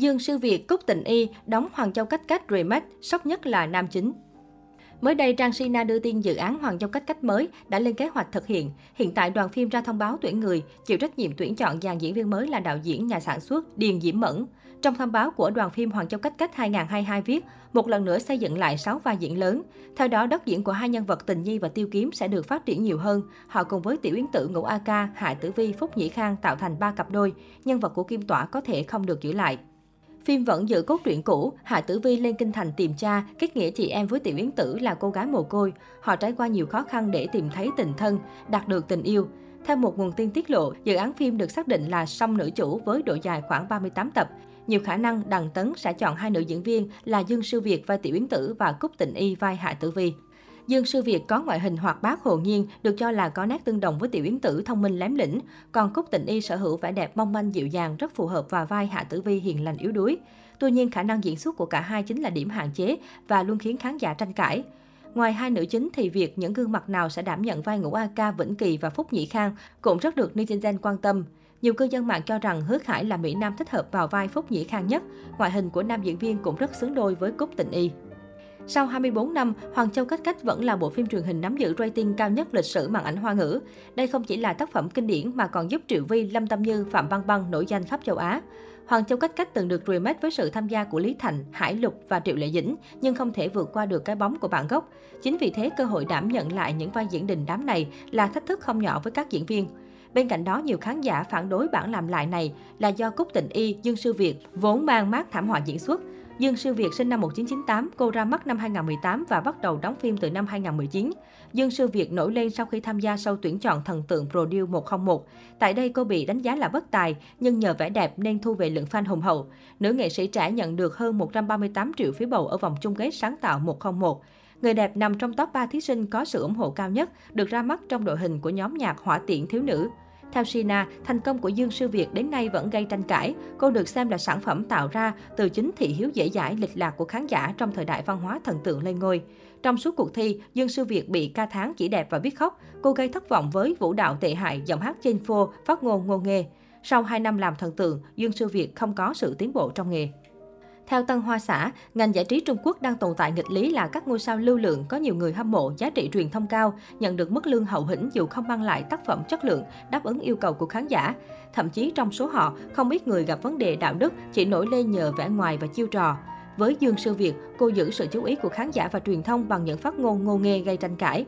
Dương Sư Việt, Cúc Tịnh Y đóng Hoàng Châu Cách Cách remake, sốc nhất là nam chính. Mới đây, Trang Sina đưa tin dự án Hoàng Châu Cách Cách mới đã lên kế hoạch thực hiện. Hiện tại, đoàn phim ra thông báo tuyển người, chịu trách nhiệm tuyển chọn dàn diễn viên mới là đạo diễn, nhà sản xuất Điền Diễm Mẫn. Trong thông báo của đoàn phim Hoàng Châu Cách Cách 2022 viết, một lần nữa xây dựng lại 6 vai diễn lớn. Theo đó, đất diễn của hai nhân vật Tình Nhi và Tiêu Kiếm sẽ được phát triển nhiều hơn. Họ cùng với Tiểu Yến Tử, Ngũ A Ca, Hạ Tử Vi, Phúc Nhĩ Khang tạo thành ba cặp đôi. Nhân vật của Kim Tỏa có thể không được giữ lại. Phim vẫn giữ cốt truyện cũ, Hạ Tử Vi lên kinh thành tìm cha, kết nghĩa chị em với Tiểu Yến Tử là cô gái mồ côi. Họ trải qua nhiều khó khăn để tìm thấy tình thân, đạt được tình yêu. Theo một nguồn tin tiết lộ, dự án phim được xác định là song nữ chủ với độ dài khoảng 38 tập. Nhiều khả năng Đằng Tấn sẽ chọn hai nữ diễn viên là Dương Sư Việt vai Tiểu Yến Tử và Cúc Tịnh Y vai Hạ Tử Vi. Dương Sư Việt có ngoại hình hoạt bát hồn nhiên, được cho là có nét tương đồng với Tiểu Yến Tử thông minh lém lĩnh. Còn Cúc Tịnh Y sở hữu vẻ đẹp mong manh dịu dàng, rất phù hợp vào vai Hạ Tử Vi hiền lành yếu đuối. Tuy nhiên, khả năng diễn xuất của cả hai chính là điểm hạn chế và luôn khiến khán giả tranh cãi. Ngoài hai nữ chính thì việc những gương mặt nào sẽ đảm nhận vai ngũ A Ca Vĩnh Kỳ và Phúc Nhĩ Khang cũng rất được netizen quan tâm. Nhiều cư dân mạng cho rằng Hứa Khải là mỹ nam thích hợp vào vai Phúc Nhĩ Khang nhất. Ngoại hình của nam diễn viên cũng rất xứng đôi với Cúc Tịnh Y. Sau 24 năm, Hoàng Châu Cách Cách vẫn là bộ phim truyền hình nắm giữ rating cao nhất lịch sử màn ảnh hoa ngữ. Đây không chỉ là tác phẩm kinh điển mà còn giúp Triệu Vi, Lâm Tâm Như, Phạm Băng Băng nổi danh khắp châu Á. Hoàng Châu Cách Cách từng được remake với sự tham gia của Lý Thành, Hải Lục và Triệu Lệ Dĩnh, nhưng không thể vượt qua được cái bóng của bản gốc. Chính vì thế, cơ hội đảm nhận lại những vai diễn đình đám này là thách thức không nhỏ với các diễn viên. Bên cạnh đó, nhiều khán giả phản đối bản làm lại này là do Cúc Tịnh Y, Dương Sư Việt vốn mang mát thảm họa diễn xuất. Dương Sư Việt sinh năm 1998, cô ra mắt năm 2018 và bắt đầu đóng phim từ năm 2019. Dương Sư Việt nổi lên sau khi tham gia sau tuyển chọn thần tượng Produce 101. Tại đây cô bị đánh giá là bất tài, nhưng nhờ vẻ đẹp nên thu về lượng fan hùng hậu. Nữ nghệ sĩ trẻ nhận được hơn 138 triệu phiếu bầu ở vòng chung kết sáng tạo 101. Người đẹp nằm trong top 3 thí sinh có sự ủng hộ cao nhất, được ra mắt trong đội hình của nhóm nhạc hỏa Tiện thiếu nữ. Theo Sina, thành công của Dương Sư Việt đến nay vẫn gây tranh cãi. Cô được xem là sản phẩm tạo ra từ chính thị hiếu dễ dãi lịch lạc của khán giả trong thời đại văn hóa thần tượng lên ngôi. Trong suốt cuộc thi, Dương Sư Việt bị ca tháng chỉ đẹp và biết khóc. Cô gây thất vọng với vũ đạo tệ hại, giọng hát trên phô, phát ngôn ngô nghê. Sau 2 năm làm thần tượng, Dương Sư Việt không có sự tiến bộ trong nghề. Theo Tân Hoa Xã, ngành giải trí Trung Quốc đang tồn tại nghịch lý là các ngôi sao lưu lượng có nhiều người hâm mộ, giá trị truyền thông cao, nhận được mức lương hậu hĩnh dù không mang lại tác phẩm chất lượng, đáp ứng yêu cầu của khán giả. Thậm chí trong số họ, không ít người gặp vấn đề đạo đức chỉ nổi lên nhờ vẻ ngoài và chiêu trò. Với Dương Sư Việt, cô giữ sự chú ý của khán giả và truyền thông bằng những phát ngôn ngô nghê gây tranh cãi.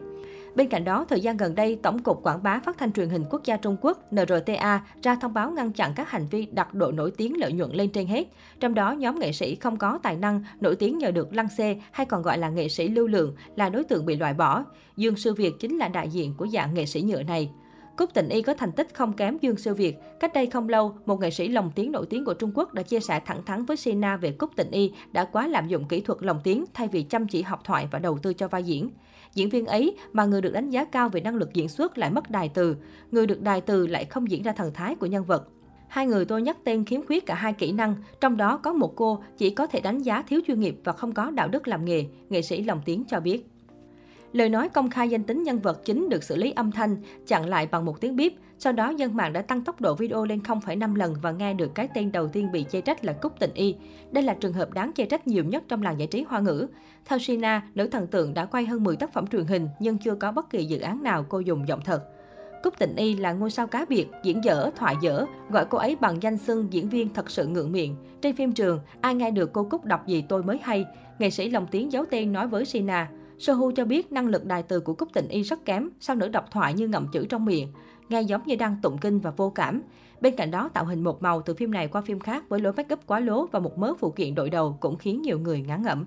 Bên cạnh đó, thời gian gần đây, Tổng cục Quảng bá Phát thanh truyền hình quốc gia Trung Quốc NRTA ra thông báo ngăn chặn các hành vi đặt độ nổi tiếng lợi nhuận lên trên hết. Trong đó, nhóm nghệ sĩ không có tài năng, nổi tiếng nhờ được lăng xê hay còn gọi là nghệ sĩ lưu lượng là đối tượng bị loại bỏ. Dương Sư Việt chính là đại diện của dạng nghệ sĩ nhựa này. Cúc Tịnh Y có thành tích không kém Dương Sư Việt. Cách đây không lâu, một nghệ sĩ lồng tiếng nổi tiếng của Trung Quốc đã chia sẻ thẳng thắn với Sina về Cúc Tịnh Y đã quá lạm dụng kỹ thuật lồng tiếng thay vì chăm chỉ học thoại và đầu tư cho vai diễn. Diễn viên ấy mà người được đánh giá cao về năng lực diễn xuất lại mất đài từ, người được đài từ lại không diễn ra thần thái của nhân vật. Hai người tôi nhắc tên khiếm khuyết cả hai kỹ năng, trong đó có một cô chỉ có thể đánh giá thiếu chuyên nghiệp và không có đạo đức làm nghề, nghệ sĩ lồng tiếng cho biết. Lời nói công khai danh tính nhân vật chính được xử lý âm thanh, chặn lại bằng một tiếng bíp. Sau đó, dân mạng đã tăng tốc độ video lên 0,5 lần và nghe được cái tên đầu tiên bị chê trách là Cúc Tình Y. Đây là trường hợp đáng chê trách nhiều nhất trong làng giải trí hoa ngữ. Theo Sina, nữ thần tượng đã quay hơn 10 tác phẩm truyền hình nhưng chưa có bất kỳ dự án nào cô dùng giọng thật. Cúc Tịnh Y là ngôi sao cá biệt, diễn dở, thoại dở, gọi cô ấy bằng danh xưng diễn viên thật sự ngượng miệng. Trên phim trường, ai nghe được cô Cúc đọc gì tôi mới hay. Nghệ sĩ lồng tiếng giấu tên nói với Sina, Sohu cho biết năng lực đài từ của Cúc Tình Y rất kém, sau nữ đọc thoại như ngậm chữ trong miệng, nghe giống như đang tụng kinh và vô cảm. Bên cạnh đó, tạo hình một màu từ phim này qua phim khác với lối make up quá lố và một mớ phụ kiện đội đầu cũng khiến nhiều người ngán ngẩm.